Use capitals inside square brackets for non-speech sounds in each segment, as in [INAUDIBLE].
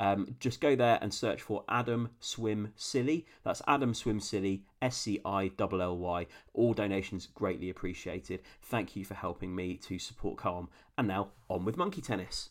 Um, just go there and search for Adam Swim Silly. That's Adam Swim Silly, S C I L L Y. All donations greatly appreciated. Thank you for helping me to support Calm. And now on with Monkey Tennis.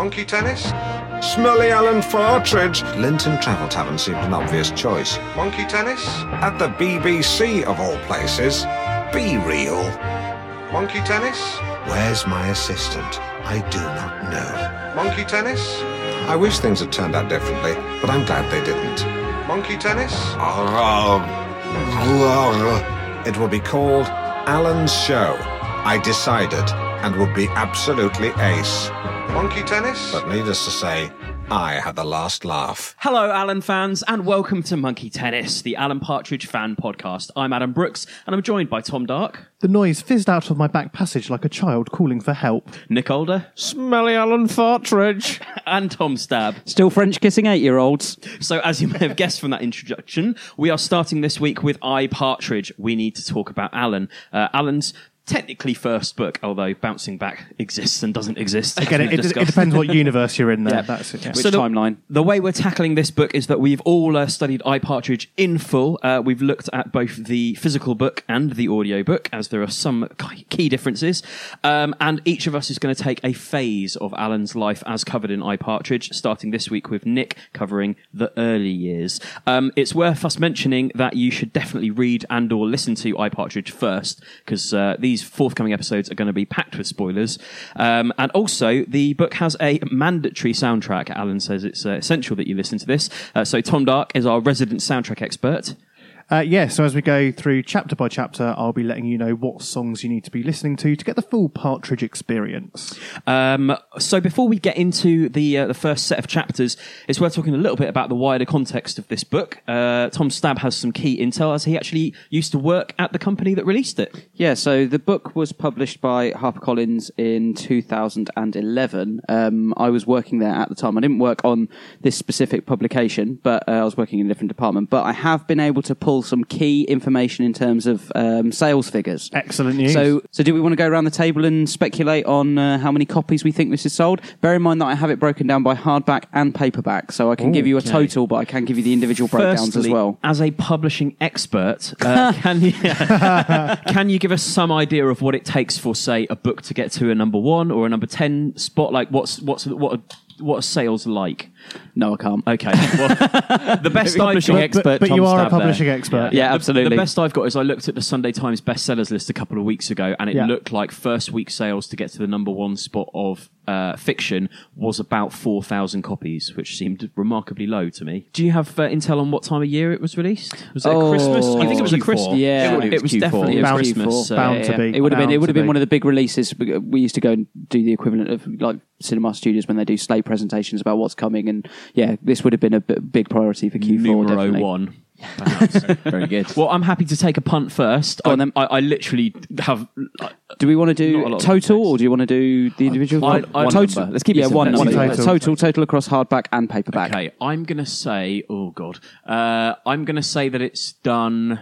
Monkey tennis? Smelly Alan Partridge. Linton Travel Tavern seemed an obvious choice. Monkey tennis? At the BBC of all places. Be real. Monkey tennis? Where's my assistant? I do not know. Monkey tennis? I wish things had turned out differently, but I'm glad they didn't. Monkey tennis? [LAUGHS] It will be called Alan's Show. I decided, and would be absolutely ace. Monkey tennis? But needless to say, I had the last laugh. Hello, Alan fans, and welcome to Monkey Tennis, the Alan Partridge fan podcast. I'm Adam Brooks, and I'm joined by Tom Dark, The noise fizzed out of my back passage like a child calling for help. Nick Older, Smelly Alan Partridge. [LAUGHS] and Tom Stab. Still French kissing eight year olds. So, as you may have guessed from that introduction, we are starting this week with I Partridge. We need to talk about Alan. Uh, Alan's technically first book, although Bouncing Back exists and doesn't exist. Again, we've it, [LAUGHS] it depends what universe you're in there. Yeah. That's it. yeah. Which So the- timeline? The way we're tackling this book is that we've all uh, studied iPartridge in full. Uh, we've looked at both the physical book and the audio book, as there are some key differences. Um, and each of us is going to take a phase of Alan's life as covered in iPartridge, starting this week with Nick covering the early years. Um, it's worth us mentioning that you should definitely read and or listen to iPartridge first, because uh, these forthcoming episodes are going to be packed with spoilers. Um, and also, the book has a mandatory soundtrack. Alan says it's uh, essential that you listen to this. Uh, so Tom Dark is our resident soundtrack expert. Uh, yeah, so as we go through chapter by chapter, I'll be letting you know what songs you need to be listening to to get the full Partridge experience. Um, so before we get into the uh, the first set of chapters, it's worth talking a little bit about the wider context of this book. Uh, Tom Stab has some key intel as he actually used to work at the company that released it. Yeah, so the book was published by HarperCollins in 2011. Um, I was working there at the time. I didn't work on this specific publication, but uh, I was working in a different department. But I have been able to pull some key information in terms of um, sales figures. Excellent news. So, so do we want to go around the table and speculate on uh, how many copies we think this is sold? Bear in mind that I have it broken down by hardback and paperback, so I can give you a total, but I can give you the individual breakdowns as well. As a publishing expert, uh, [LAUGHS] can you [LAUGHS] can you give us some idea of what it takes for, say, a book to get to a number one or a number ten spot? Like, what's what's what are, what are sales like? No, I can't. Okay, [LAUGHS] well, the best I've Publishing got, expert. but, but Tom you are a Stab there. publishing expert. Yeah, the- absolutely. The best I've got is I looked at the Sunday Times bestsellers list a couple of weeks ago, and it Yeah. looked like first week sales to get to the number one spot of uh, fiction was about 4,000 copies, which seemed remarkably low to me. Do you have uh, intel on what time of year it was released? Was it Oh, Christmas? I think it was a Q4. Christmas. Yeah. it, it was Q4. definitely a Bound- Christmas. uh, bound to be. It would have been. It would have been be. one of the big releases. We used to go and do the equivalent of like cinema studios when they do slate presentations about what's coming, and yeah, this would have been a b- big priority for Q4. Numero definitely. one. [LAUGHS] perhaps. Very good. well, I'm happy to take a punt first. Go I, on then. I, I literally have. Do we want to Not a do of total, context. or do you want to do the individual? I- I- total. number. Let's keep it yeah, simple. one Let's number. keep it Total. total, total across hardback and paperback. Okay, I'm going to say. Oh, God. Uh, I'm going to say that it's done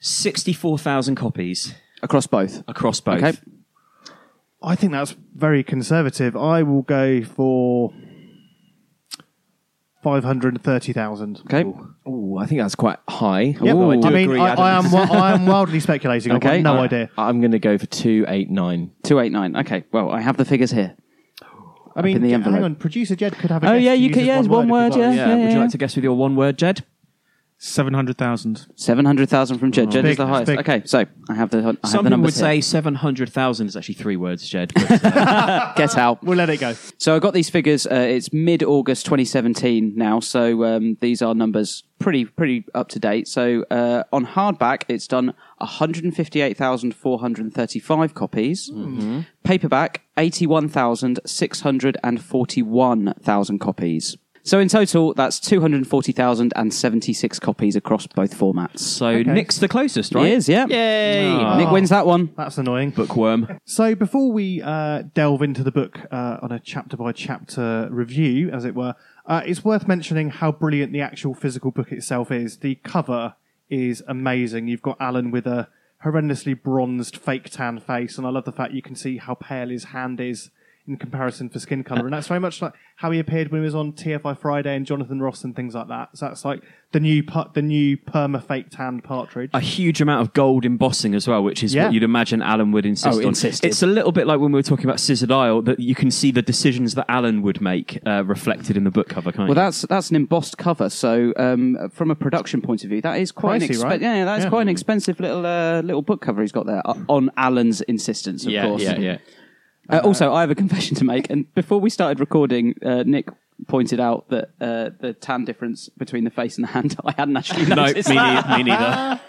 64,000 copies Across both. across both. Okay. I think that's very conservative. I will go for five hundred thirty thousand. Okay. Ooh, I think that's quite high. Yep. Although I, do I mean, agree, I, I am I am wildly [LAUGHS] speculating. I've Okay. got no Uh, idea. I'm going to go for two eight nine. Two eight nine. Okay. Well, I have the figures here. I mean, in the hang envelope. on. Producer Jed could have a Oh, guess yeah, to you use could- as yeah, it's one if word, you'd like. yeah. Yeah, would you like to guess with your one word, Jed? 700,000. Seven hundred thousand from Jed. Jed Big, is the highest. big. Okay, so I have the. I have Some the people would numbers say 700,000 is actually three words, Jed. But, uh, [LAUGHS] Get out. We'll let it go. So I got these figures. Uh, it's mid August 2017 now, so um, these are numbers pretty pretty up to date. So uh, on hardback, it's done 158,435 copies. Paperback, 81,641,000 copies. So in total, that's 240,076 copies across both formats. so Nick's the closest, right? He is, yeah. Yay! Nick wins that one. That's annoying. Bookworm. So before we uh, delve into the book uh, on a chapter by chapter review, as it were, uh, it's worth mentioning how brilliant the actual physical book itself is. The cover is amazing. You've got Alan with a horrendously bronzed fake tan face, and I love the fact you can see how pale his hand is in comparison for skin color, and that's very much like how he appeared when he was on TFI Friday and Jonathan Ross and things like that. So that's like the new pu- the new perma fake tan partridge. A huge amount of gold embossing as well, which is Yeah. what you'd imagine Alan would insist Oh, on. insisted. It's a little bit like when we were talking about Scissored Isle, that you can see the decisions that Alan would make uh, reflected in the book cover, can't Well, you? that's that's an embossed cover. So, um, from a production point of view, that is quite an Pricey, expe- right? yeah, that's Yeah. quite an expensive little uh, little book cover he's got there uh, on Alan's insistence, of Yeah, course. yeah, yeah. Uh, also, I have a confession to make. And before we started recording, uh, Nick pointed out that uh, the tan difference between the face and the hand. [LAUGHS] I hadn't actually no, me, noticed. neither, me neither.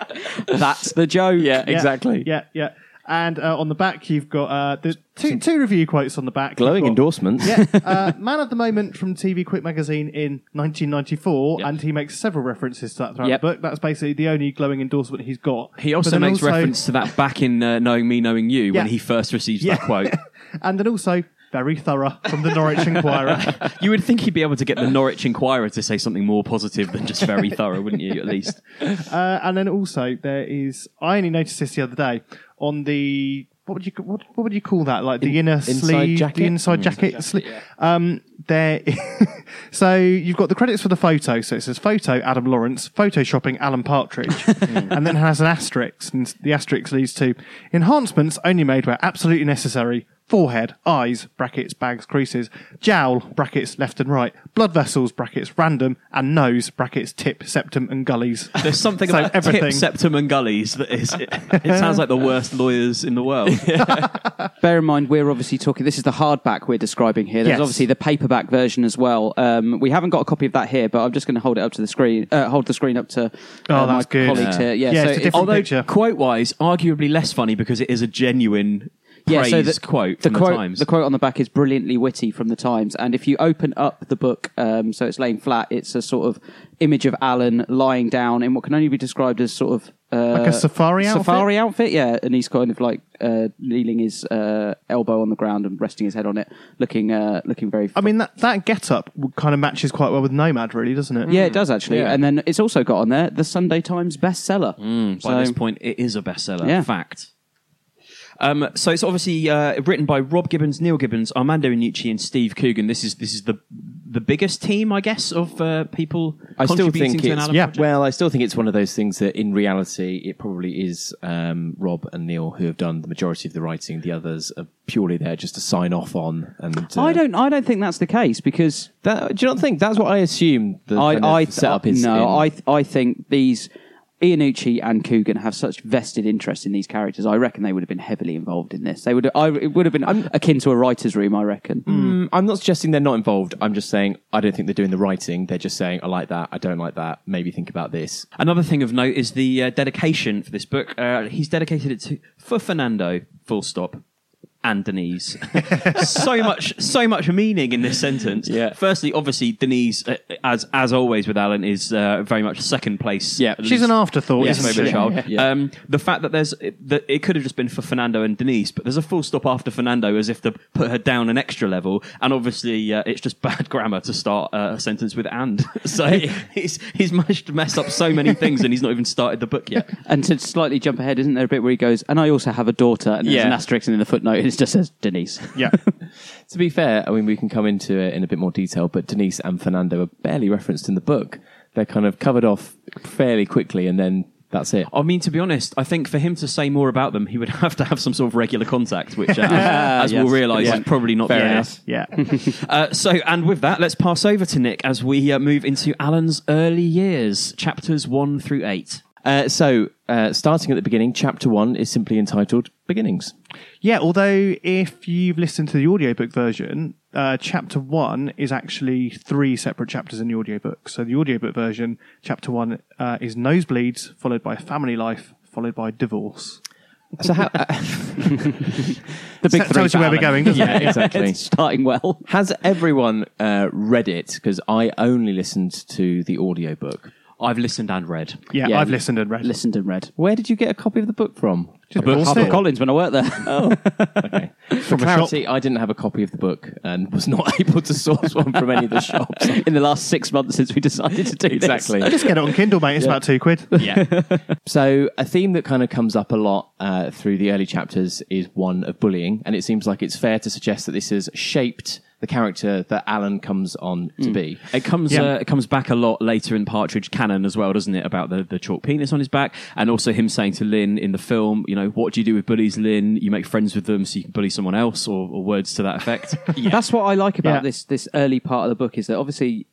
[LAUGHS] That's the joke. Yeah, Yeah, exactly. Yeah, yeah. And uh, on the back, you've got uh, there's two, two review quotes on the back. Glowing You've got- endorsements. Yeah, [LAUGHS] uh, Man of the Moment from TV Quick Magazine in 1994, and he makes several references to that throughout Yep. the book. That's basically the only glowing endorsement he's got. He But also then makes reference to that back in uh, Knowing Me, Knowing You when Yeah. he first receives Yeah. that quote. [LAUGHS] and then also very thorough from the Norwich [LAUGHS] Inquirer. You would think he'd be able to get the Norwich Inquirer to say something more positive than just very thorough, wouldn't you, at least? Uh, and then also there is I only noticed this the other day on the what would you what, what would you call that? Like the inner inside sleeve jacket? the inside jacket, sleeve. um there [LAUGHS] so you've got the credits for the photo. So it says photo Adam Lawrence. Photoshopping Alan Partridge. [LAUGHS] And then it has an asterisk and the asterisk leads to enhancements only made where absolutely necessary forehead, eyes, brackets, bags, creases, jowl, brackets, left and right, blood vessels, brackets, random, and nose, brackets, tip, septum, and gullies. There's something So about everything. tip, septum, and gullies that is. It, it sounds like the worst lawyers in the world. [LAUGHS] [LAUGHS] Bear in mind, we're obviously talking. This is the hardback we're describing here. There's Yes. obviously the paperback version as well. Um, we haven't got a copy of that here, but I'm just going to hold it up to the screen. Uh, hold the screen up to uh, Oh, my that's good. colleagues here. Yeah, Yeah, so it's a different Although picture. quote wise, arguably less funny because it is a genuine yeah, praise so the quote the from quote, the Times. the quote on the back is brilliantly witty from the Times. And if you open up the book, um, so it's laying flat, it's a sort of image of Alan lying down in what can only be described as sort of uh, Like a safari outfit? Safari outfit, yeah. And he's kind of like uh, kneeling his uh, elbow on the ground and resting his head on it, looking uh, looking very. I mean, that, that get up kind of matches quite well with Nomad, really, doesn't it? Yeah, it does actually. Yeah. And then it's also got on there the Sunday Times bestseller. Mm, By So- this point, it is a bestseller. Yeah. Fact. Um, so it's obviously uh, written by Rob Gibbons, Neil Gibbons, Armando Iannucci, and Steve Coogan. This is this is the the biggest team, I guess, of uh, people I still contributing think to an it's Alan yeah, project. well. I still think it's one of those things that, in reality, it probably is um, Rob and Neil who have done the majority of the writing. The others are purely there just to sign off on. And uh, I don't. I don't think that's the case because That, do you not think that's what I assume? The I, kind of I setup is. no. in- I, I think these. Iannucci and Coogan have such vested interest in these characters. I reckon they would have been heavily involved in this. They would. I, it would have been akin to a writer's room. I reckon. Mm, I'm not suggesting they're not involved. I'm just saying I don't think they're doing the writing. They're just saying I like that. I don't like that. Maybe think about this. Another thing of note is the uh, dedication for this book. Uh, he's dedicated it to for Fernando. Full stop. And Denise. [LAUGHS] so much, so much meaning in this sentence. Yeah. Firstly, obviously, Denise, uh, as as always with Alan, is uh, very much second place. Yeah. She's least- an afterthought, Yes, isn't maybe she? a child. Yeah. Um, the fact that there's that it could have just been for Fernando and Denise, but there's a full stop after Fernando as if to put her down an extra level, and obviously uh, it's just [LAUGHS] bad grammar to start uh, a sentence with "and." [LAUGHS] so he's he's managed to mess up so many things, and he's not even started the book yet. And to slightly jump ahead, isn't there a bit where he goes, "And I also have a daughter," and there's Yeah. an asterisk in the footnote, and it just says Denise. [LAUGHS] Yeah. [LAUGHS] To be fair, I mean we can come into it in a bit more detail, but Denise and Fernando are barely referenced in the book. They're kind of covered off fairly quickly, and then that's it. I mean, to be honest, I think for him to say more about them, he would [LAUGHS] have to have some sort of regular contact, which, uh, as Yes. we'll realise, Yeah. is probably not Fair there. enough. Yeah. Uh, so, and with that, let's pass over to Nick as we uh, move into Alan's early years, chapters one through eight. Uh, so, uh, starting at the beginning, chapter one is simply entitled "Beginnings." Yeah, although if you've listened to the audiobook version, uh, chapter one is actually three separate chapters in the audiobook. So the audiobook version, chapter one uh, is nosebleeds, followed by family life, followed by divorce. So, how, [LAUGHS] uh, [LAUGHS] The big That three tells you where we're Alan. going, doesn't yeah, it? exactly. [LAUGHS] It's starting well. Has everyone uh, read it? Because I only listened to the audiobook. I've listened and read. Yeah, Yeah. I've listened and read. Listened and read. Where did you get a copy of the book from? Just Harper Allstate. Collins when I worked there. [LAUGHS] Oh, [LAUGHS] okay. For From a clarity, I didn't have a copy of the book and was not [LAUGHS] able to source one from any of the shops. in the last six months since we decided to do Exactly. this. Just get it on Kindle, mate. It's about two quid. Yeah. So, a theme that kind of comes up a lot uh, through the early chapters is one of bullying, and it seems like it's fair to suggest that this has shaped the character that Alan comes on to be. It comes Yeah. uh, it comes back a lot later in Partridge canon as well, doesn't it? About the, the chalk penis on his back, and also him saying to Lynn in the film, you know, what do you do with bullies, Lynn? You make friends with them so you can bully someone else, or, or words to that effect. [LAUGHS] That's what I like about Yeah. this this early part of the book is that obviously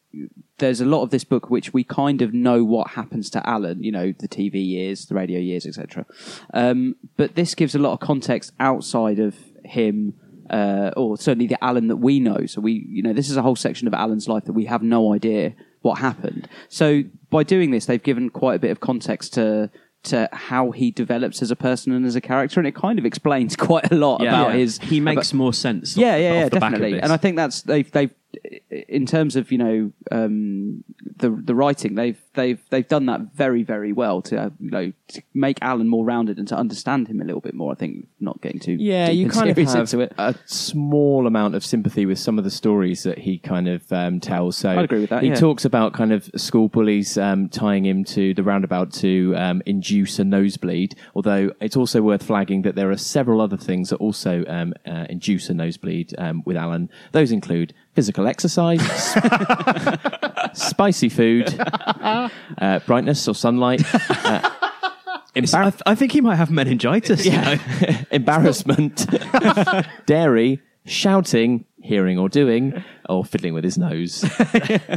there's a lot of this book which we kind of know what happens to Alan, you know, the TV years, the radio years, etc. Um, but this gives a lot of context outside of him. Uh, or certainly the Alan that we know. So we, you know, this is a whole section of Alan's life that we have no idea what happened. So by doing this, they've given quite a bit of context to to how he develops as a person and as a character, and it kind of explains [LAUGHS] quite a lot about his. he makes about- more sense. yeah, off- yeah, yeah, off back of definitely. And I think that's they've they've in terms of you know um, the the writing they've they've they've done that very very well to uh, you know to make Alan more rounded and to understand him a little bit more. I think not getting too Yeah, deep you and kind [LAUGHS] of have into it. a small amount of sympathy with some of the stories that he kind of um, tells. So I'd agree with that, He yeah. talks about kind of school bullies um, tying him to the roundabout to um, induce a nosebleed. Although it's also worth flagging that there are several other things that also um, uh, induce a nosebleed um, with Alan. Those include physical exercise, [LAUGHS] spicy food, uh, brightness or sunlight. Uh, It's- I, th- I think he might have meningitis. you know? [LAUGHS] embarrassment, [LAUGHS] dairy, shouting, hearing or doing, or fiddling with his nose.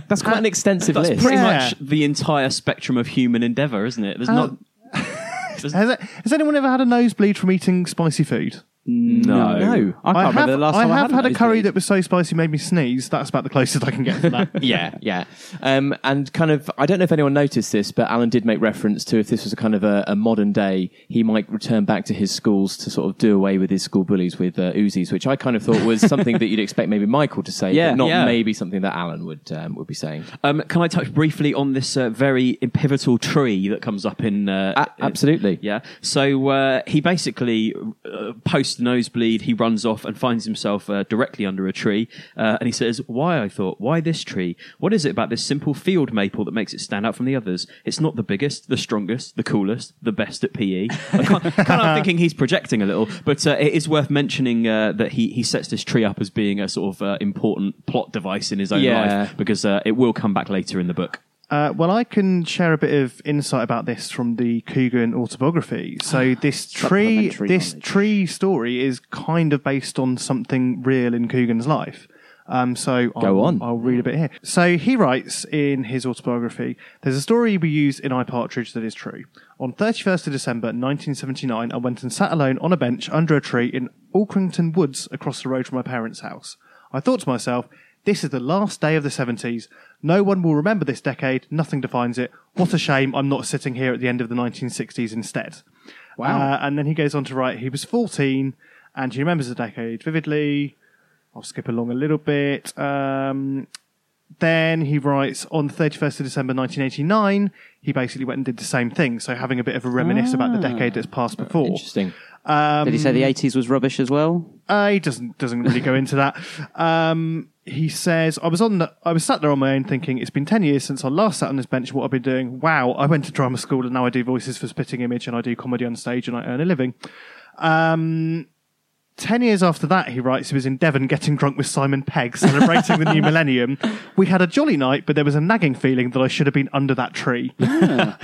That's quite an extensive That's list. pretty Yeah. much the entire spectrum of human endeavour, isn't it? There's not. Has, it, has anyone ever had a nosebleed from eating spicy food? No. no. I can't have, remember the last time I have had, had a curry that was so spicy it made me sneeze. That's about the closest I can get to that. [LAUGHS] Yeah, yeah. Um, and kind of, I don't know if anyone noticed this, but Alan did make reference to if this was a kind of a, a modern day, he might return back to his schools to sort of do away with his school bullies with uh, Uzis, which I kind of thought was something that you'd expect maybe Michael to say, Yeah, but not yeah. maybe something that Alan would um, would be saying. Um, can I touch briefly on this uh, very pivotal tree that comes up in? Uh, A- absolutely. Yeah. So uh, he basically uh, post nosebleed. He runs off and finds himself uh, directly under a tree, uh, and he says, "Why?" I thought, "Why this tree? What is it about this simple field maple that makes it stand out from the others? It's not the biggest, the strongest, the coolest, the best at PE." I kind of [LAUGHS] thinking he's projecting a little, but uh, it is worth mentioning uh, that he he sets this tree up as being a sort of uh, important plot device in his own Yeah. life because uh, it will come back later in the book. Uh, well, I can share a bit of insight about this from the Coogan autobiography. So this tree, this knowledge. tree story is kind of based on something real in Coogan's life. Um, so Go I'll, on. I'll read a bit here. So he writes in his autobiography There's a story we used in iPartridge that is true. On 31st of December 1979, I went and sat alone on a bench under a tree in Alkrington Woods across the road from my parents' house. I thought to myself, this is the last day of the 70s. No one will remember this decade. Nothing defines it. What a shame I'm not sitting here at the end of the 1960s instead. Wow. Uh, and then he goes on to write, he was 14 and he remembers the decade vividly. I'll skip along a little bit. Um, then he writes on the 31st of December 1989, he basically went and did the same thing. So having a bit of a reminisce about the decade that's passed before. Interesting. Um, Did he say the 80s was rubbish as well? uh, he doesn't doesn't really go into that. Um, he says, "I was on the, I was sat there on my own, thinking it's been ten years since I last sat on this bench. What I've been doing? Wow! I went to drama school and now I do voices for Spitting Image and I do comedy on stage and I earn a living." Um, Ten years after that, he writes, he was in Devon getting drunk with Simon Pegg, celebrating the new [LAUGHS] millennium. We had a jolly night, but there was a nagging feeling that I should have been under that tree. [LAUGHS]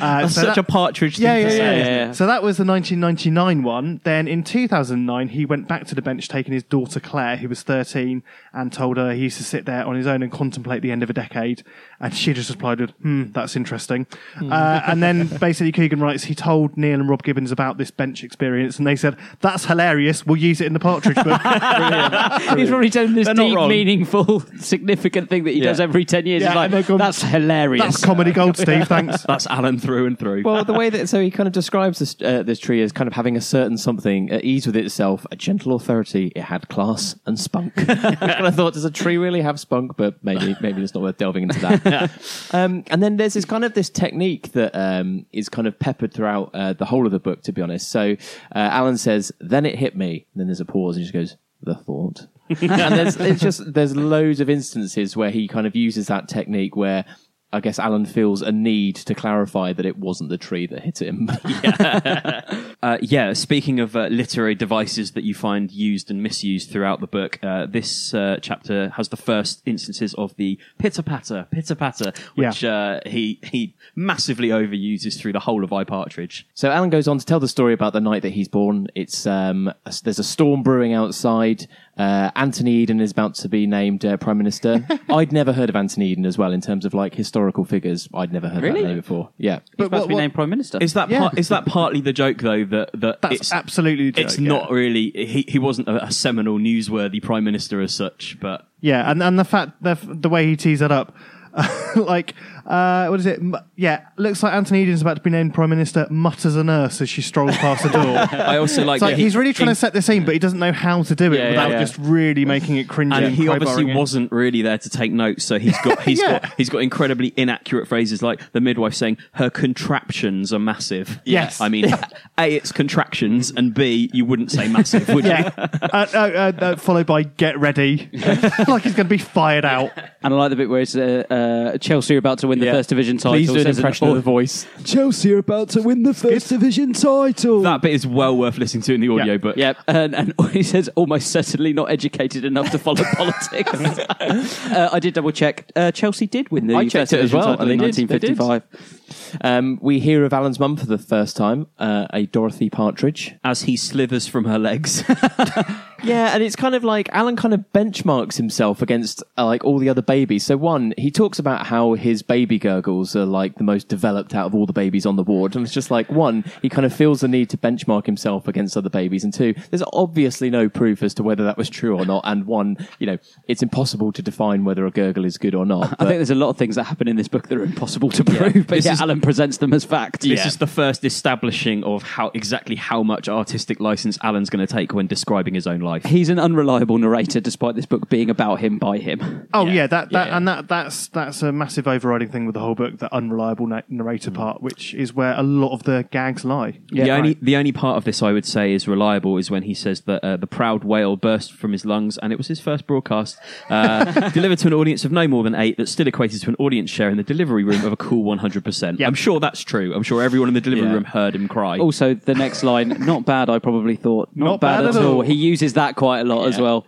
Uh, That's so such that- a partridge thing yeah, to yeah, say. yeah, Yeah, yeah. yeah. So that was the 1999 one. Then in 2009, he went back to the bench, taking his daughter Claire, who was 13, and told her he used to sit there on his own and contemplate the end of a decade. And she just replied with, "Hmm, that's interesting." Uh, and then [LAUGHS] basically, Coogan writes, he told Neil and Rob Gibbons about this bench experience, and they said, "That's hilarious. We'll use it in the Partridge book." [LAUGHS] He's probably done this They're not deep, wrong. meaningful, [LAUGHS] significant thing that he Yeah. does every 10 years. Yeah, He's like, and they've gone, that's hilarious. That's comedy gold, [LAUGHS] Steve. Thanks. That's Alan through and through. Well, the way that so he kind of describes this uh, this tree as kind of having a certain something at ease with itself, a gentle authority. It had class and spunk. I kind of thought, does a tree really have spunk? But maybe maybe it's not worth delving into that. um, and then there's this kind of this technique that um, is kind of peppered throughout uh, the whole of the book. To be honest, so uh, Alan says, "Then it hit me." And then there's a pause, and just goes, "The thought." [LAUGHS] and there's it's just there's loads of instances where he kind of uses that technique where I guess Alan feels a need to clarify that it wasn't the tree that hit him. [LAUGHS] Uh, yeah, speaking of uh, literary devices that you find used and misused throughout the book, uh, this uh, chapter has the first instances of the pitter patter, pitter patter, which uh, he he massively overuses through the whole of I Partridge. So Alan goes on to tell the story about the night that he's born. It's um, there's a storm brewing outside. Uh, Anthony Eden is about to be named uh, prime minister. [LAUGHS] I'd never heard of Anthony Eden as well in terms of like historical figures. I'd never heard Really? that name before. Yeah, He's But supposed what- to be what- named Prime Minister. Is that Yeah. part, is that partly the joke though that that That's it's absolutely the it's joke, not really he he wasn't a, a seminal newsworthy prime minister as such, but Yeah, and and the fact the the way he tees it up, [LAUGHS] like uh, what is it? M- Yeah, looks like Anthony Eden's about to be named prime minister. Mutters a nurse as she strolls past the [LAUGHS] door. I also like It's like that he- he's really trying he- to set the scene, but he doesn't know how to do it Yeah, yeah, without yeah. just really making it cringy. and And, he obviously crowbarring it. wasn't really there to take notes, so he's got [LAUGHS] he's Yeah. got he's got incredibly inaccurate phrases like the midwife saying her contraptions are massive. Yes. I mean, a it's contractions, and b you wouldn't say massive, would Yeah, you? [LAUGHS] uh, uh, uh, uh, followed by "Get ready," like he's going to be fired out. and I like the bit where it's uh, uh, Chelsea are about to win the Yeah. First Division title. please do an says an- impression of the voice. Chelsea are about to win the First Division title. That bit is well worth listening to in the audio, Yeah. but Yep, and, and [LAUGHS] he says almost certainly not educated enough to follow [LAUGHS] politics. [LAUGHS] uh, I did double check. Uh, Chelsea did win the I checked First it as Division well, title and in they did, they did. 1955. Um, we hear of Alan's mum for the first time, uh, a Dorothy Partridge. as he slithers from her legs, [LAUGHS] Yeah, and it's kind of like Alan kind of benchmarks himself against uh, like all the other babies. So one, he talks about how his baby gurgles are like the most developed out of all the babies on the ward, and it's just like one, he kind of feels the need to benchmark himself against other babies, and two, there's obviously no proof as to whether that was true or not, and one, you know, it's impossible to define whether a gurgle is good or not. I think there's a lot of things that happen in this book that are impossible to prove, but yeah, Alan presents them as fact. this is the first establishing of how exactly how much artistic license Alan's going to take when describing his own life. He's an unreliable narrator, despite this book being about him by him. Oh yeah, that, that Yeah. and that that's that's a massive overriding thing with the whole book, the unreliable na- narrator part, which is where a lot of the gags lie. the only the only part of this I would say is reliable is when he says that uh, the proud whale burst from his lungs, and it was his first broadcast uh, [LAUGHS] delivered to an audience of no more than eight. That still equated to an audience share in the delivery room of a cool one hundred percent. I'm sure that's true. I'm sure everyone in the delivery Yeah. room heard him cry. Also, the next line, [LAUGHS] not bad, I probably thought. Not, Not bad, bad at at all. all. He uses that quite a lot as well.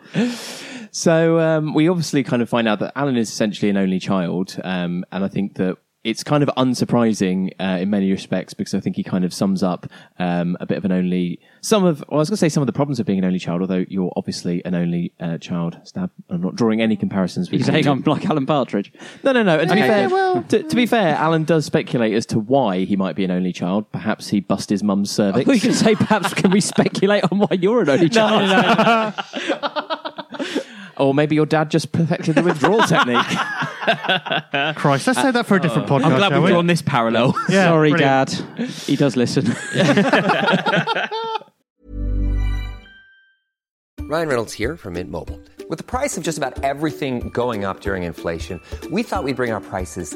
So um, we obviously kind of find out that Alan is essentially an only child, um, and I think that it's kind of unsurprising uh, in many respects because I think he kind of sums up um, a bit of an only some of well, I was going to say some of the problems of being an only child. Although you're obviously an only uh, child, Stab. I'm not drawing any comparisons. You're saying I'm like Alan Partridge. No, no, no. And to, be fair, Yeah, well- to, to be fair, Alan does speculate as to why he might be an only child. Perhaps he bust his mum's cervix. We can say perhaps can we [LAUGHS] speculate on why you're an only child? [LAUGHS] or maybe your dad just perfected the withdrawal [LAUGHS] technique. Christ, let's say that for a different podcast. I'm glad shall we've we? drawn this parallel. [LAUGHS] Yeah, Sorry, brilliant. Dad. He does listen. [LAUGHS] Ryan Reynolds here from Mint Mobile. With the price of just about everything going up during inflation, we thought we'd bring our prices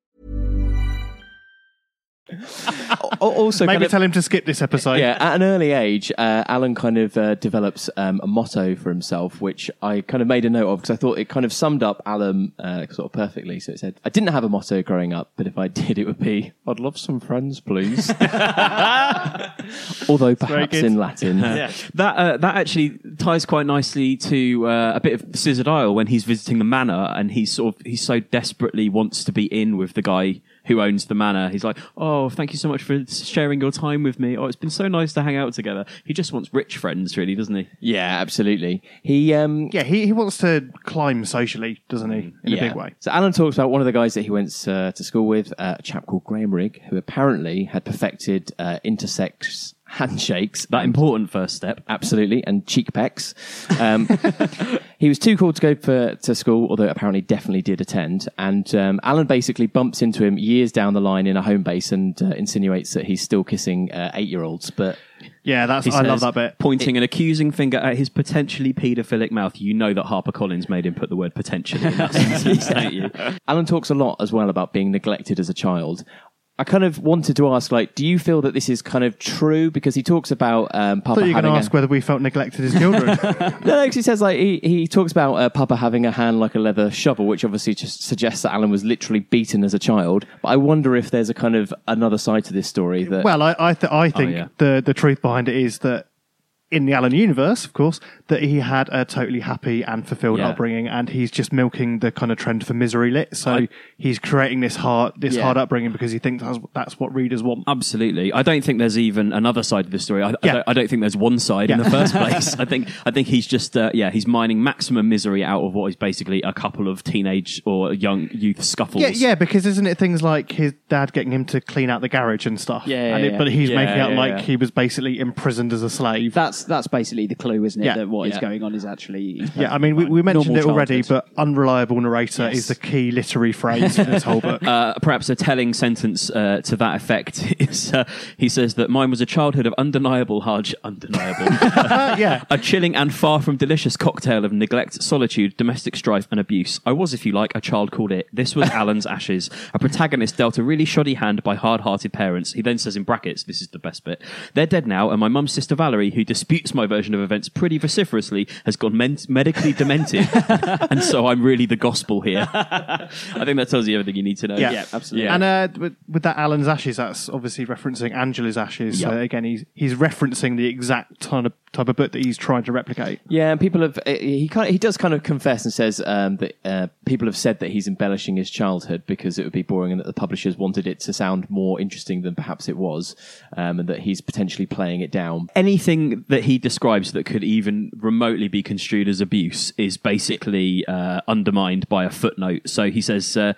Also, Maybe kind of- tell him to skip this episode. Yeah, at an early age, uh, Alan kind of uh, develops um, a motto for himself, which I kind of made a note of because I thought it kind of summed up Alan uh, sort of perfectly. So it said, I didn't have a motto growing up, but if I did, it would be, I'd love some friends, please. [LAUGHS] Although perhaps in Latin. [LAUGHS] That uh, that actually ties quite nicely to uh, a bit of Scissored Isle when he's visiting the manor and he's sort of he so desperately wants to be in with the guy who owns the manor. He's like, "Oh, thank you so much for sharing your time with me. Oh, it's been so nice to hang out together." He just wants rich friends, really, doesn't he? Yeah, absolutely. He um Yeah, he, he wants to climb socially, doesn't he? In a big way. So Alan talks about one of the guys that he went uh, to school with, uh, a chap called Graham Rigg, who apparently had perfected uh, intersex handshakes. That important first step. Absolutely, and cheek pecks. Um, [LAUGHS] he was too cool to go for, to school, although apparently definitely did attend. And um, Alan basically bumps into him years down the line in a home base and uh, insinuates that he's still kissing uh, eight-year-olds. But Yeah, that's He I love that bit. Pointing an accusing finger at his potentially paedophilic mouth. You know that Harper Collins made him put the word potentially in that [LAUGHS] sentence, don't you? Alan talks a lot as well about being neglected as a child. I kind of wanted to ask, like, do you feel that this is kind of true? Because he talks about um, I Papa thought you were going to a- ask whether we felt neglected as children. [LAUGHS] no, no, he says like he, he talks about uh, Papa having a hand like a leather shovel, which obviously just suggests that Alan was literally beaten as a child. But I wonder if there's a kind of another side to this story that. well, I I, th- I think yeah. the the truth behind it is that in the Alan universe, of course, that he had a totally happy and fulfilled Yeah. upbringing, and he's just milking the kind of trend for misery lit. So he's creating this hard this Yeah. hard upbringing because he thinks that's, that's what readers want. Absolutely. I don't think there's even another side of the story. I, I, Yeah. don't, I don't think there's one side in the first place. [LAUGHS] I think I think he's just uh, yeah he's mining maximum misery out of what is basically a couple of teenage or young youth scuffles. Yeah, yeah, because isn't it things like his dad getting him to clean out the garage and stuff? Yeah, and yeah, it, but he's making out like he was basically imprisoned as a slave. That's that's basically the clue, isn't it? Yeah. That what is Yeah. going on is actually. yeah, I mean, we, we mentioned normal it already, childhood. but unreliable narrator Yes. is the key literary phrase for this whole book. [LAUGHS] Uh, perhaps a telling sentence uh, to that effect [LAUGHS] is uh, he says that mine was a childhood of undeniable hard undeniable [LAUGHS] yeah. a chilling and far from delicious cocktail of neglect, solitude, domestic strife, and abuse. I was, if you like, a child called it. This was Alan's Ashes, a protagonist dealt a really shoddy hand by hard hearted parents. He then says in brackets, this is the best bit, they're dead now, and my mum's sister Valerie, who disputes my version of events pretty vociferously, has gone men- medically demented, [LAUGHS] and so I'm really the gospel here. I think that tells you everything you need to know. Yeah. absolutely. And uh, with, with that Alan's ashes, that's obviously referencing Angela's ashes. So again, he's he's referencing the exact kind of type of book that he's trying to replicate. Yeah, and people have uh, he kind of, he does kind of confess and says um, that uh, people have said that he's embellishing his childhood because it would be boring and that the publishers wanted it to sound more interesting than perhaps it was, um, and that he's potentially playing it down. Anything that he describes that could even remotely be construed as abuse is basically uh, undermined by a footnote. So he says. Uh,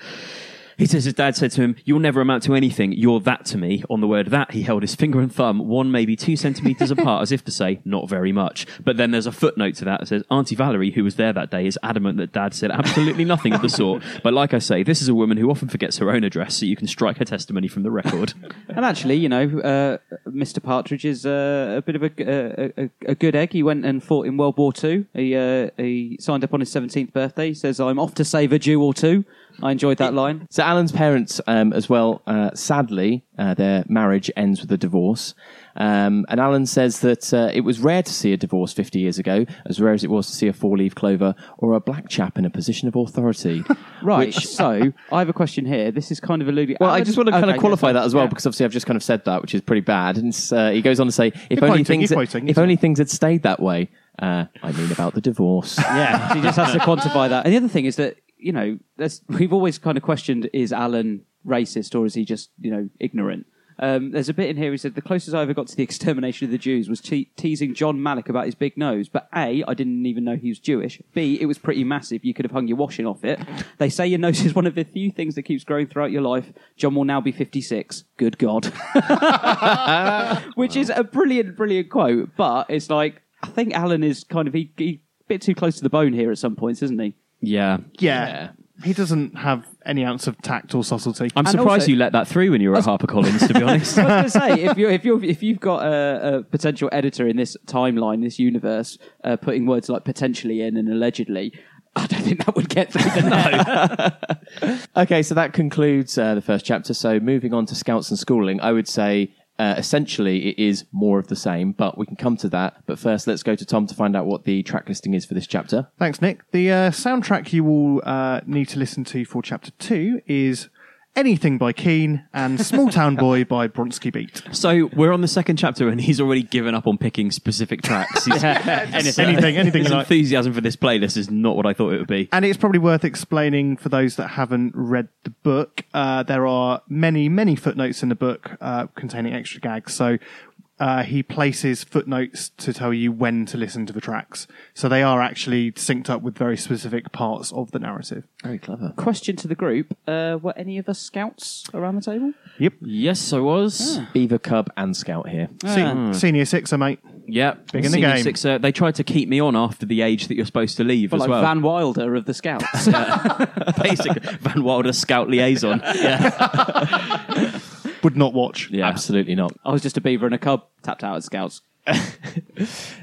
he says his dad said to him, You'll never amount to anything. You're that to me. On the word that, he held his finger and thumb, one maybe two centimetres apart, as if to say, Not very much. But then there's a footnote to that that says, Auntie Valerie, who was there that day, is adamant that dad said absolutely nothing of the sort. But like I say, this is a woman who often forgets her own address, so you can strike her testimony from the record. [LAUGHS] And actually, you know, uh, Mr. Partridge is uh, a bit of a, a, a, good egg. He went and fought in World War Two. He uh, he signed up on his seventeenth birthday. He says, "I'm off to save a Jew or two. I enjoyed that line. So Alan's parents, um, as well, uh, sadly, uh, their marriage ends with a divorce. Um, and Alan says that uh, it was rare to see a divorce 50 years ago, as rare as it was to see a four-leaf clover or a black chap in a position of authority. [LAUGHS] Right. Which- so I have a question here. This is kind of alluding. Well, I just want to kind Okay, of qualify yeah, that as well yeah. because obviously I've just kind of said that, which is pretty bad. And uh, he goes on to say, if You're only quoting, things, you're had- quoting, if it's only things had stayed that way. Uh, I mean about the divorce. [LAUGHS] yeah, he just has to quantify that. And the other thing is that you know, [LAUGHS] we've always kind of questioned: is Alan racist or is he just you know ignorant? Um, there's a bit in here. He said the closest I ever got to the [LAUGHS] extermination of the Jews was te- teasing John Malik about his big nose. But a, I didn't even know he was Jewish. B, it was pretty massive. You could have hung your washing off it. [LAUGHS] They say your nose is one of the few things that keeps growing throughout your life. John will now be 56. Good God. Which is a brilliant, brilliant quote. But it's like I think Alan is kind of he, he a bit too close to the bone here at some points, isn't he? Yeah. Yeah. He doesn't have any ounce of tact or subtlety. I'm And surprised also- you let that through when you were at HarperCollins, to be [LAUGHS] honest. I was going to say, if you if you if you've got a, a potential editor in this timeline, this universe, uh, putting words like potentially in and allegedly, [LAUGHS] I don't think that would get through [LAUGHS] the net. Okay, so that concludes uh, the first chapter. So moving on to scouts and schooling, I would say uh, essentially it is more of the same, but we can come to that. But first, let's go to Tom to find out what the track listing is for this chapter. Thanks, Nick. The uh, soundtrack you will uh, need to listen to for chapter two is Anything by Keane and Small Town Boy by Bronski Beat. So we're on the second chapter, and he's already given up on picking specific tracks. He's- [LAUGHS] [LAUGHS] Anything. Anything, anything His like. enthusiasm for this playlist is not what I thought it would be. And it's probably worth explaining for those that haven't read the book. Uh, there are many, many footnotes in the book uh, containing extra gags. So uh, he places footnotes to tell you when to listen to the tracks. So they are actually synced up with very specific parts of the narrative. Very clever. Question to the group: uh, Were any of us scouts around the table? Yep. Yes, I was. Beaver Cub and Scout here. Se- Senior sixer, mate. Yeah, Big in the Senior game. Sixer. They tried to keep me on after the age that you're supposed to leave Well, as like well. Van Wilder of the Scouts. [LAUGHS] [LAUGHS] Basically, Van Wilder Scout liaison. [LAUGHS] Yeah, Would not watch. yeah. Absolutely not. I was just a beaver and a cub tapped out at Scouts. [LAUGHS]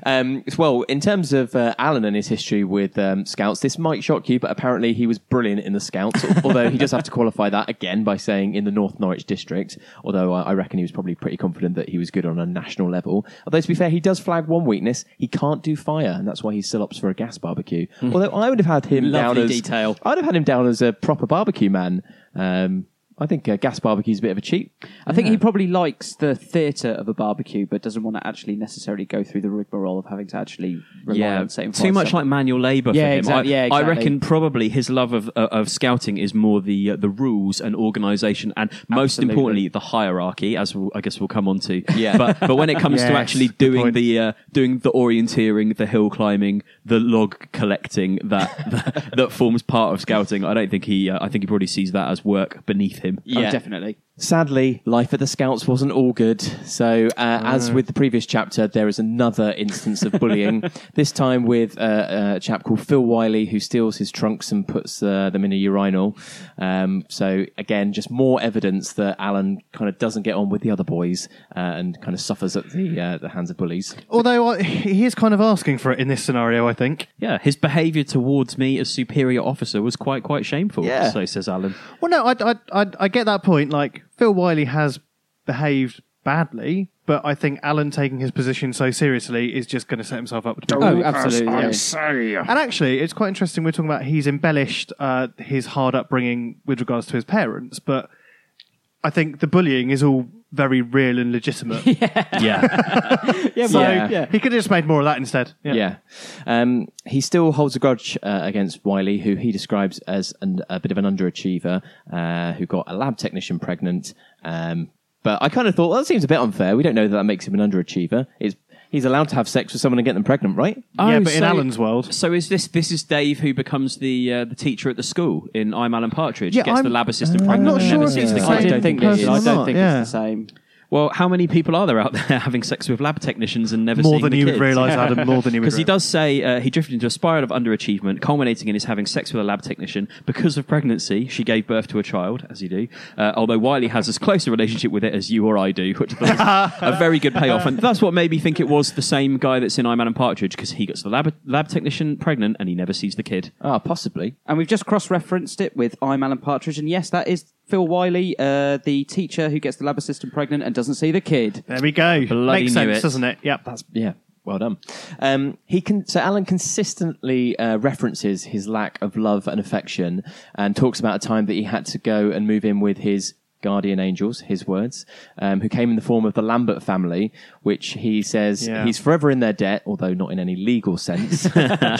Um, well, in terms of uh, Alan and his history with um, Scouts, this might shock you, but apparently he was brilliant in the Scouts. [LAUGHS] although he does have to qualify that again by saying in the North Norwich district. Although I, I reckon he was probably pretty confident that he was good on a national level. Although to be fair, he does flag one weakness: he can't do fire, and that's why he still opts for a gas barbecue. Although I would have had him down as detail. I'd have had him down as a proper barbecue man. Um, I think uh, gas barbecue is a bit of a cheat. I think he probably likes the theatre of a barbecue, but doesn't want to actually necessarily go through the rigmarole of having to actually rely Yeah, on setting too much like manual labour Yeah, for him. exact- I, yeah, I exactly. reckon probably his love of uh, of scouting is more the uh, the rules and organisation, and most Absolutely. importantly the hierarchy, as we'll, I guess we'll come on to. Yeah. but but when it comes to [LAUGHS] actually good doing point. the uh, doing the orienteering, the hill climbing, the log collecting that [LAUGHS] that, that forms part of scouting, I don't think he. Uh, I think he probably sees that as work beneath him. Oh, definitely. Sadly, life at the Scouts wasn't all good. So, uh, as with the previous chapter, there is another instance of bullying. [LAUGHS] this time with uh, a chap called Phil Wiley, who steals his trunks and puts uh, them in a urinal. Um, so, again, just more evidence that Alan kind of doesn't get on with the other boys uh, and kind of suffers at the uh, the hands of bullies. Although uh, he is kind of asking for it in this scenario, I think. Yeah, his behaviour towards me as superior officer was quite quite shameful. Yeah. so says Alan. Well, no, I, I, I, I get that point. Like, Phil Wiley has behaved badly, but I think Alan taking his position so seriously is just going to set himself up to be Oh, absolutely. yeah. And actually, it's quite interesting. We're talking about he's embellished uh, his hard upbringing with regards to his parents, but I think the bullying is all very real and legitimate. [LAUGHS] Yeah. Yeah, [LAUGHS] so Yeah. yeah. he could have just made more of that instead. Yeah. Yeah. Um, he still holds a grudge uh, against Wiley, who he describes as an, a bit of an underachiever uh, who got a lab technician pregnant. Um, but I kind of thought, well, that seems a bit unfair. We don't know that that makes him an underachiever. It's, he's allowed to have sex with someone and get them pregnant, right? Yeah, Oh, but in so- Alan's world, So is this this is Dave who becomes the uh, the teacher at the school in I'm Alan Partridge? Yeah, gets I'm- the lab assistant I'm pregnant not and sure never if sees it's the the kid. I same don't think person or I don't not, think yeah. it's the same. Well, how many people are there out there [LAUGHS] having sex with lab technicians and never more seeing than the you would kids? realise, Adam. [LAUGHS] More than you would. Because he does say uh, he drifted into a spiral of underachievement, culminating in his having sex with a lab technician. Because of pregnancy, she gave birth to a child, as you do. Uh, although Wiley has as close a relationship with it as you or I do, which I thought was a very good payoff. And that's what made me think it was the same guy that's in I'm Alan Partridge, because he gets the lab, lab technician pregnant and he never sees the kid. Ah, possibly. And we've just cross-referenced it with I'm Alan Partridge, and yes, that is Phil Wiley, uh, the teacher who gets the lab assistant pregnant and doesn't see the kid. There we go. Bloody Makes sense, it. doesn't it? Yep. That's yeah. Well done. Um, he can. So Alan consistently uh, references his lack of love and affection, and talks about a time that he had to go and move in with his guardian angels, his words, um, who came in the form of the Lambert family, which he says Yeah. he's forever in their debt, although not in any legal sense. [LAUGHS] which,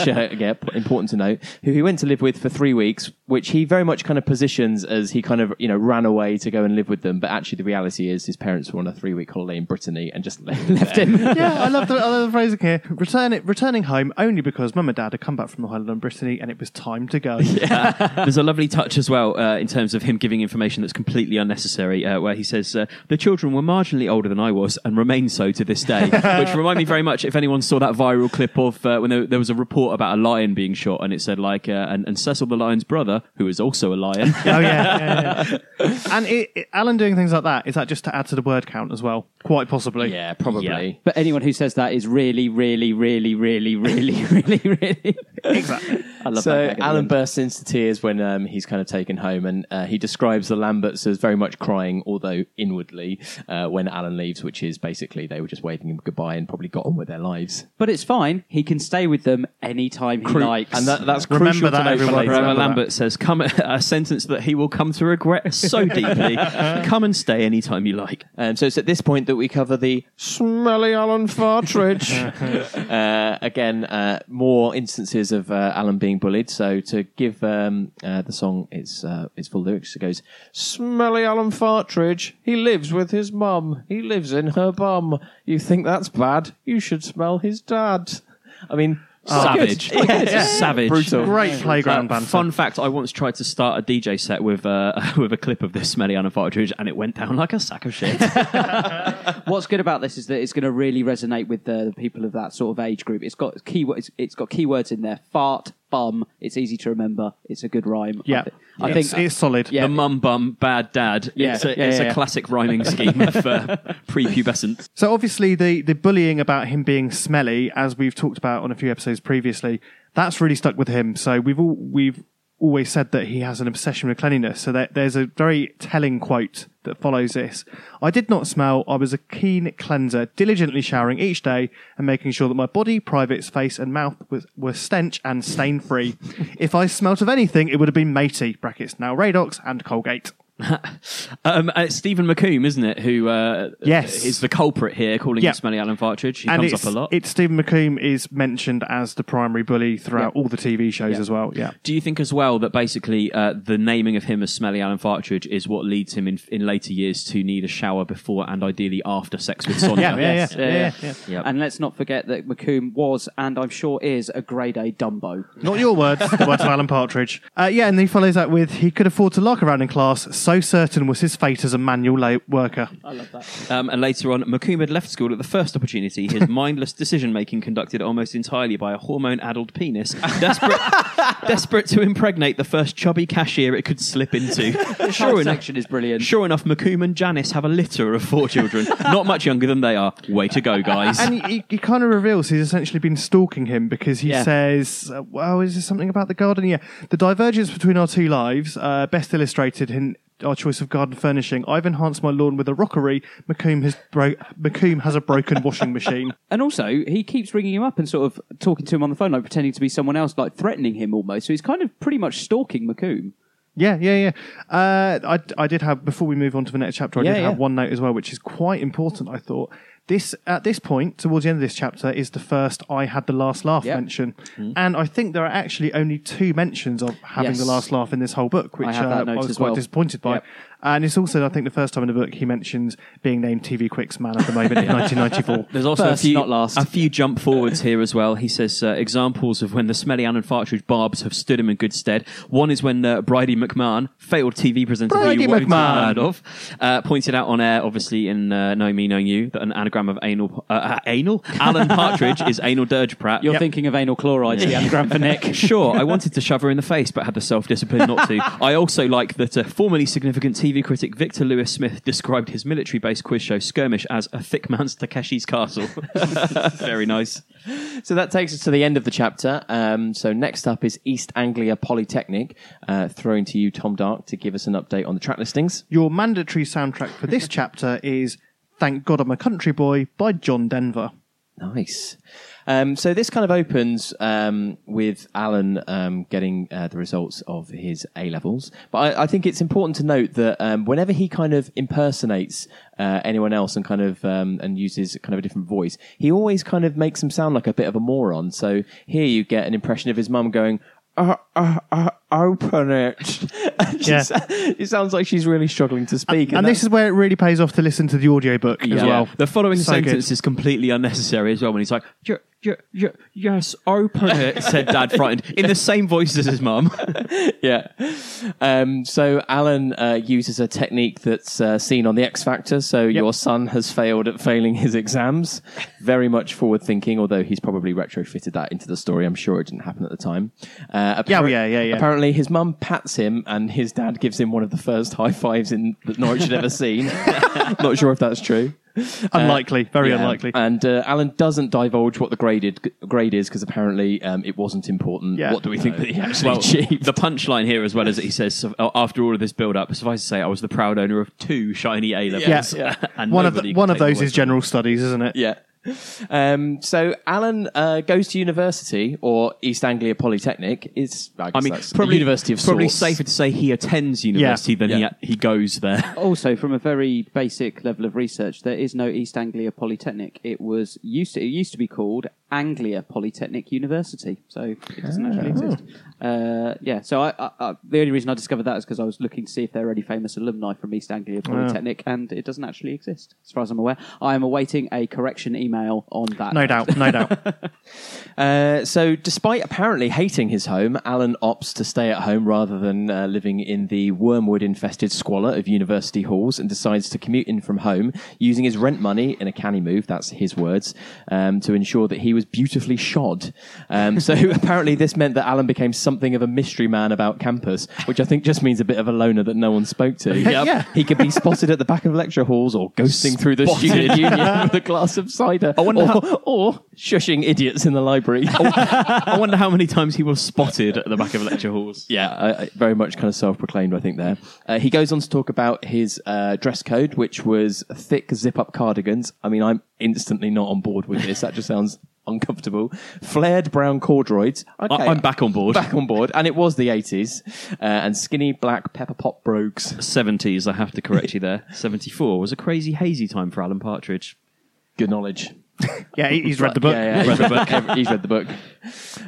uh, yeah, important to note. Who he went to live with for three weeks, which he very much kind of positions as he kind of you know ran away to go and live with them, but actually the reality is his parents were on a three week holiday in Brittany and just left, [LAUGHS] left him. [LAUGHS] yeah, I love the, I love the phrasing here. Return it, returning home only because mum and dad had come back from the holiday in Brittany and it was time to go. There's a lovely touch as well uh, in terms of him giving information that's completely unnecessary, uh, where he says uh, the children were marginally older than I was and remain so to this day, [LAUGHS] which remind me very much if anyone saw that viral clip of uh, when there, there was a report about a lion being shot and it said like uh, and, and Cecil the lion's brother, who is also a lion. [LAUGHS] Oh yeah, yeah, yeah. [LAUGHS] and it, it- Alan doing things like that is that just to add to the word count as well? Quite possibly. Yeah, probably. But anyone who says that is really, really, really, really, really, really, really. Exactly. I love so that. gag at the Alan bursts into tears when um, he's kind of taken home, and uh, he describes the Lamberts as very much crying, although inwardly, uh, when Alan leaves, which is basically they were just waving him goodbye and probably got on with their lives. But it's fine. He can stay with them anytime he Cru- likes. and that, that's Remember crucial that, to everyone. later. Remember Remember Lambert says, "Come a sentence that he will come to regret so [LAUGHS] deeply. come and stay anytime you like." Um, so it's at this point that we cover the smelly Alan Partridge. [LAUGHS] uh, again, uh, more instances of uh, Alan being bullied. So to give um, uh, the song its uh, its full lyrics, it goes: "Smelly Alan Fartridge, He lives with his mum. He lives in her bum. You think that's bad? You should smell his dad." I mean, Savage, Yeah. savage, Brutal. Great playground Uh, banter. fun fact: I once tried to start a DJ set with uh, [LAUGHS] with a clip of this smelly Alan Partridge, and it went down like a sack of shit. [LAUGHS] What's good about this is that it's going to really resonate with the, the people of that sort of age group. It's got keywords. It's got keywords in there. Fart, bum. It's easy to remember. It's a good rhyme. Yeah. I, thi- I think it's solid. Yeah, the mum bum bad dad. Yeah, it's a, yeah, it's yeah. a classic rhyming scheme [LAUGHS] for prepubescent. So obviously the the bullying about him being smelly, as we've talked about on a few episodes previously, that's really stuck with him. So we've all we've always said that he has an obsession with cleanliness. So there's a very telling quote that follows this. I did not smell. I was a keen cleanser, diligently showering each day and making sure that my body, privates, face, and mouth was, were stench and stain free. if I smelt of anything, it would have been matey brackets now Radox and Colgate. [LAUGHS] Um, uh, it's Stephen McComb, isn't it? Who uh, Yes. is the culprit here, calling Yeah. him Smelly Alan Partridge. He and comes up a lot. It's Stephen McComb is mentioned as the primary bully throughout Yeah. all the TV shows Yeah. as well. Yeah. Do you think as well that basically uh, the naming of him as Smelly Alan Partridge is what leads him in, in later years to need a shower before and ideally after sex with [LAUGHS] Sonia? Yeah, yeah, Yes, yeah, yeah, yeah. Yep. And let's not forget that McComb was, and I'm sure is, a grade A Dumbo. Not your words, the words of Alan Partridge. Uh, yeah, and he follows that with he could afford to lark around in class, so certain was his fate as a manual la- worker. I love that. Um, and later on, McComb had left school at the first opportunity. His [LAUGHS] mindless decision making conducted almost entirely by a hormone addled penis, desperate, [LAUGHS] desperate to impregnate the first chubby cashier it could slip into. [LAUGHS] Sure enough, section is brilliant. sure enough, McComb and Janice have a litter of four children, not much younger than they are. Way to go, guys. And he, he kind of reveals he's essentially been stalking him because he Yeah. says, uh, "Well, is there something about the garden?" Yeah, the divergence between our two lives, uh, best illustrated in our choice of garden furnishing. I've enhanced my lawn with a rockery. McComb has bro- McComb has a broken [LAUGHS] washing machine. And also, he keeps ringing him up and sort of talking to him on the phone, like pretending to be someone else, like threatening him almost. So he's kind of pretty much stalking McComb. Yeah, yeah, yeah. Uh, I, I did have before we move on to the next chapter. I Yeah, did have one note as well, which is quite important. I thought this at this point towards the end of this chapter is the first I had the last laugh Yep. mention, and I think there are actually only two mentions of having Yes. the last laugh in this whole book, which I have that uh, I note was as quite well. disappointed by. Yep. And it's also, I think, the first time in the book he mentions being named TV Quick's man of the moment in [LAUGHS] 1994. There's also First, a few not last. a few jump forwards here as well. He says uh, examples of when the Smelly Alan Partridge barbs have stood him in good stead. One is when uh, Bridie McMahon, failed TV presenter who Bridie you won't have McMahon. heard of, uh, pointed out on air, obviously in uh, Know Me, Knowing You, that an anagram of anal uh, uh, anal Alan Partridge is anal dirge Pratt. You're thinking of anal chloride, the anagram [LAUGHS] for Nick. Sure, I wanted to shove her in the face, but had the self discipline not to. [LAUGHS] I also like that uh, formerly significant TV critic Victor Lewis Smith described his military based quiz show Skirmish as a thick man's Takeshi's Castle. [LAUGHS] Very nice. So that takes us to the end of the chapter. Um, so next up is East Anglia Polytechnic. Uh, throwing to you, Tom Dark, to give us an update on the track listings. Your mandatory soundtrack for this chapter is "Thank God I'm a Country Boy" by John Denver. Nice. Um, so this kind of opens um, with Alan um, getting uh, the results of his A levels, but I, I think it's important to note that um, whenever he kind of impersonates uh, anyone else and kind of um, and uses kind of a different voice, he always kind of makes him sound like a bit of a moron. So here you get an impression of his mum going. Uh, uh, uh, open it. [LAUGHS] Yeah. it sounds like she's really struggling to speak. And, this is where it really pays off to listen to the audiobook as Yeah. well. The following So sentence good. is completely unnecessary as well when he's like, "Y- y- y- Yes, open it, [LAUGHS] said Dad, frightened, in the same voice as his mum. [LAUGHS] yeah. Um, so Alan uh, uses a technique that's uh, seen on the X Factor. So your son has failed at failing his exams. Very much forward thinking, although he's probably retrofitted that into the story. I'm sure it didn't happen at the time. Uh, Yeah, appar- yeah, yeah, yeah. Apparently, his mum pats him, and his dad gives him one of the first high fives in that Norwich had ever seen. [LAUGHS] Not sure if that's true. Unlikely, very yeah. unlikely. And uh, Alan doesn't divulge what the graded grade is because apparently um, it wasn't important. Yeah. What do we think that he actually Well, achieved? the punchline here, as well as he says, uh, after all of this build up, suffice to say, I was the proud owner of two shiny A levels. Yeah. [LAUGHS] and one of nobody the, could one of take those away is from general studies, isn't it? Yeah. Um, so Alan uh, goes to university or East Anglia Polytechnic. It's I, I mean, probably, university of probably sorts. safer to say he attends university than Yeah. he he goes there. [LAUGHS] Also, from a very basic level of research, there is no East Anglia Polytechnic. It was used to, it used to be called Anglia Polytechnic University, so it doesn't actually exist. Uh, yeah, so I, I, I, the only reason I discovered that is because I was looking to see if there are any famous alumni from East Anglia Polytechnic, and it doesn't actually exist, as far as I'm aware. I am awaiting a correction email on that. No doubt, no doubt. [LAUGHS] Uh, so, despite apparently hating his home, Alan opts to stay at home rather than uh, living in the wormwood infested squalor of university halls and decides to commute in from home using his rent money in a canny move, that's his words, um, to ensure that he was beautifully shod. Um, so, [LAUGHS] apparently, this meant that Alan became something of a mystery man about campus, which I think just means a bit of a loner that no one spoke to. [LAUGHS] Yep. Yeah. He could be spotted at the back of lecture halls or ghosting through the student union with a glass of cider. I wonder or, how- or shushing idiots in the library. I wonder how many times he was spotted at the back of lecture halls. Yeah, very much kind of self-proclaimed, I think. There, uh, he goes on to talk about his uh, dress code, which was thick zip-up cardigans. I mean, I'm instantly not on board with this. That just sounds uncomfortable. Flared brown corduroys. Okay, I- I'm back on board. Back on board, and it was the 80s. Uh, and skinny black pepper pot brogues. 70s, I have to correct you there. 74 was a crazy hazy time for Alan Partridge. Good knowledge. Yeah, he's read the book. Yeah, yeah, he's, read the book. [LAUGHS] he's read the book.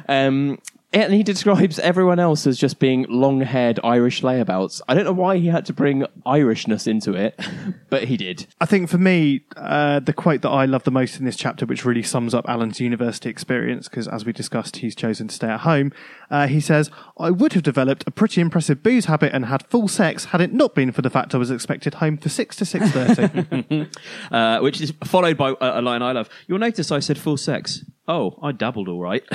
Um, and he describes everyone else as just being long-haired Irish layabouts. I don't know why he had to bring Irishness into it, [LAUGHS] but he did. I think for me, uh, the quote that I love the most in this chapter, which really sums up Alan's university experience, because as we discussed, he's chosen to stay at home. Uh, he says, "I would have developed a pretty impressive booze habit and had full sex had it not been for the fact I was expected home for six to six thirty. [LAUGHS] uh, which is followed by a, a line I love. You'll notice I said full sex. Oh, I dabbled all right. [LAUGHS]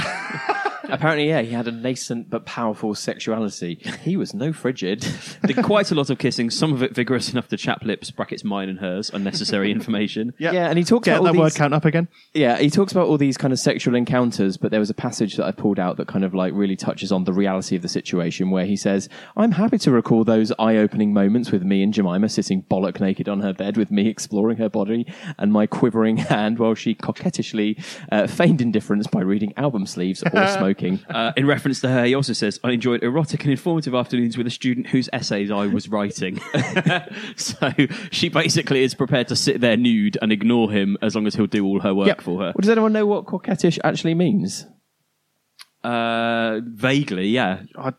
Apparently, yeah, he had a nascent but powerful sexuality. He was no frigid. [LAUGHS] Did quite a lot of kissing, some of it vigorous enough to chap lips, brackets mine and hers, unnecessary [LAUGHS] information. Yeah, and he talks Get about that all word these, count up again. Yeah, he talks about all these kind of sexual encounters, but there was a passage that I pulled out that kind of like really touches on the reality of the situation where he says, I'm happy to recall those eye opening moments with me and Jemima sitting bollock naked on her bed with me exploring her body and my quivering hand while she coquettishly uh, feigned indifference by reading album sleeves or [LAUGHS] smoking. Uh, in reference to her, he also says, I enjoyed erotic and informative afternoons with a student whose essays I was writing. [LAUGHS] so she basically is prepared to sit there nude and ignore him as long as he'll do all her work Yep. for her. Well, does anyone know what coquettish actually means? Uh, vaguely, yeah. I,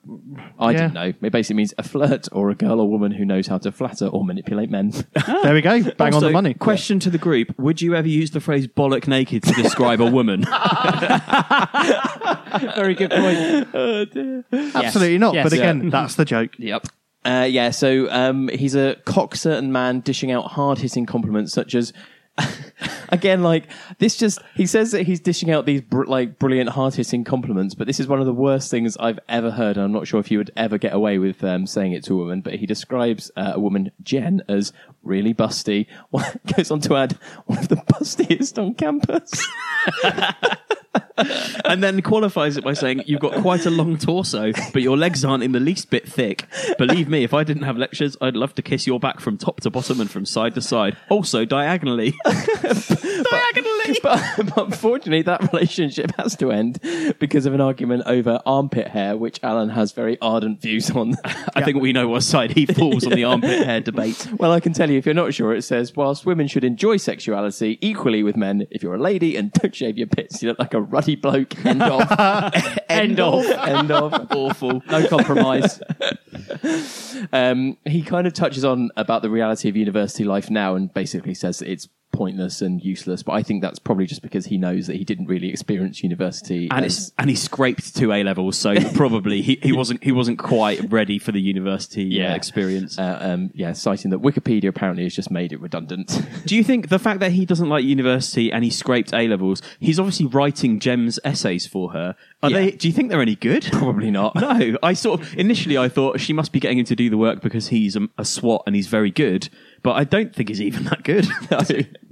I Yeah. don't know. It basically means a flirt or a girl or woman who knows how to flatter or manipulate men. [LAUGHS] There we go. Bang on Also, the money. Question to the group: Would you ever use the phrase "bollock naked" to describe a woman? [LAUGHS] [LAUGHS] Very good point. oh dear. Absolutely not. Yes. But again, Yeah. that's the joke. yep. Uh, yeah, so um, he's a cock certain man dishing out hard hitting compliments such as. Again, like this, just he says that he's dishing out these br- like brilliant, hard hitting compliments, but this is one of the worst things I've ever heard. And I'm not sure if you would ever get away with um, saying it to a woman. But he describes uh, a woman, Jen, as really busty. [LAUGHS] Goes on to add one of the bustiest on campus. [LAUGHS] [LAUGHS] and then qualifies it by saying you've got quite a long torso, but your legs aren't in the least bit thick. Believe me, if I didn't have lectures, I'd love to kiss your back from top to bottom and from side to side, also diagonally. [LAUGHS] Diagonally. But, but unfortunately, that relationship has to end because of an argument over armpit hair, which Alan has very ardent views on. [LAUGHS] I think we know what side he falls on the armpit hair debate. Well, I can tell you, if you're not sure, it says, whilst women should enjoy sexuality equally with men, if you're a lady and don't shave your pits, you look like a ruddy bloke. End of. [LAUGHS] End of. End of. Awful. No compromise. Um, he kind of touches on about the reality of university life now and basically says it's pointless and useless. But I think that's probably just because he knows that he didn't really experience university. And it's and he scraped two A levels, so [LAUGHS] probably he, he wasn't he wasn't quite ready for the university uh, experience. Uh, um, yeah, citing that Wikipedia apparently has just made it redundant. [LAUGHS] Do you think the fact that he doesn't like university and he scraped A levels, he's obviously writing Jem's essays for her. Are Yeah. they? Do you think they're any good? [LAUGHS] Probably not. No, I sort of initially I thought she must be getting him to do the work because he's a, a SWAT and he's very good, but I don't think he's even that good.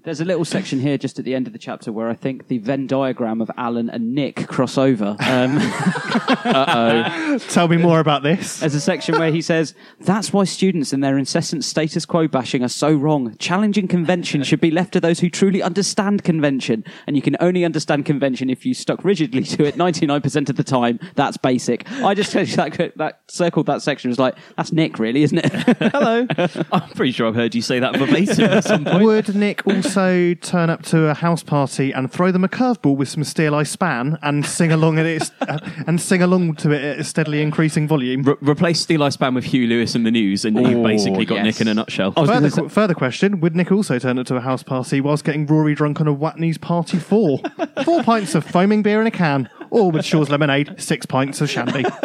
There's a little section here just at the end of the chapter where I think the Venn diagram of Alan and Nick cross over. Um, [LAUGHS] Tell me more about this. There's a section where he says, That's why students and their incessant status quo bashing are so wrong. Challenging convention should be left to those who truly understand convention. And you can only understand convention if you stuck rigidly to it 99% of the time. That's basic. I just that, that circled that section was like, That's Nick, really, isn't it? Hello. [LAUGHS] I'm pretty sure I've heard you say that verbatim at some point. Would Nick also turn up to a house party and throw them a curveball with some Steeleye Span and sing along at it [LAUGHS] uh, and sing along to it at a steadily increasing volume? Re- replace Steeleye Span with Huey Lewis and the News, and you've Oh, basically got yes. Nick in a nutshell. Further, qu- further question: Would Nick also turn up to a house party whilst getting Rory drunk on a Watney's party four? [LAUGHS] Four pints of foaming beer in a can, or with Shaw's lemonade, six pints of shandy. [LAUGHS]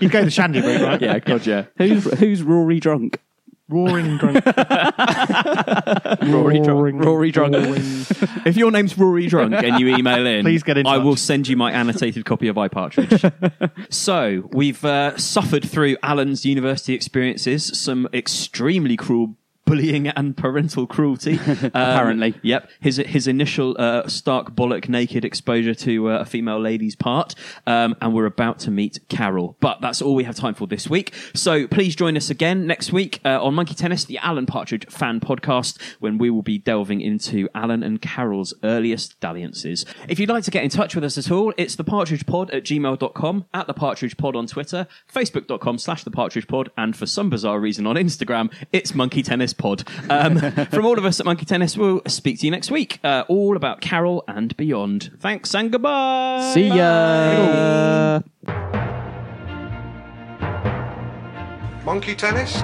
You'd go the shandy route, right? yeah, God, yeah. who's, who's Rory drunk? [LAUGHS] Roaring drunk. Rory drunk. Rory drunk. roaring. [LAUGHS] If your name's Rory Drunk and you email in, Please get in I touch. will send you my annotated copy of I, Partridge. [LAUGHS] so we've uh, suffered through Alan's university experiences, some extremely cruel bullying and parental cruelty. [LAUGHS] Um, Apparently. Yep. His his initial uh, stark bollock naked exposure to uh, a female lady's part. Um, and we're about to meet Carol. But that's all we have time for this week. So please join us again next week uh, on Monkey Tennis, the Alan Partridge fan podcast, when we will be delving into Alan and Carol's earliest dalliances. If you'd like to get in touch with us at all, it's the Partridge Pod at gmail.com, at the Partridge Pod on Twitter, facebook.com slash the Partridge Pod, and for some bizarre reason on Instagram, it's Monkey Tennis Pod. Um, [LAUGHS] from all of us at Monkey Tennis, we'll speak to you next week, uh, all about Carol and beyond. Thanks and goodbye. See ya. Monkey tennis?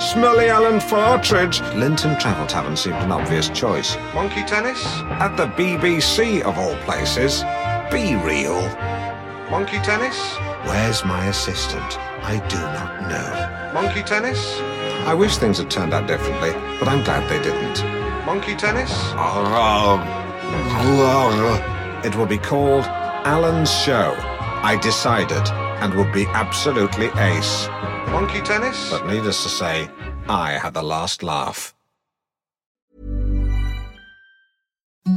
Smelly Alan Partridge. Linton Travel Tavern seemed an obvious choice. Monkey tennis? At the BBC of all places. Be real. Monkey tennis? Where's my assistant? I do not know. Monkey tennis? I wish things had turned out differently, but I'm glad they didn't. Monkey tennis? Oh, oh, oh. It will be called Alan's Show. I decided, and would be absolutely ace. Monkey tennis? But needless to say, I had the last laugh.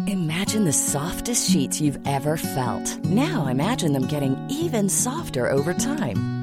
Imagine the softest sheets you've ever felt. Now imagine them getting even softer over time.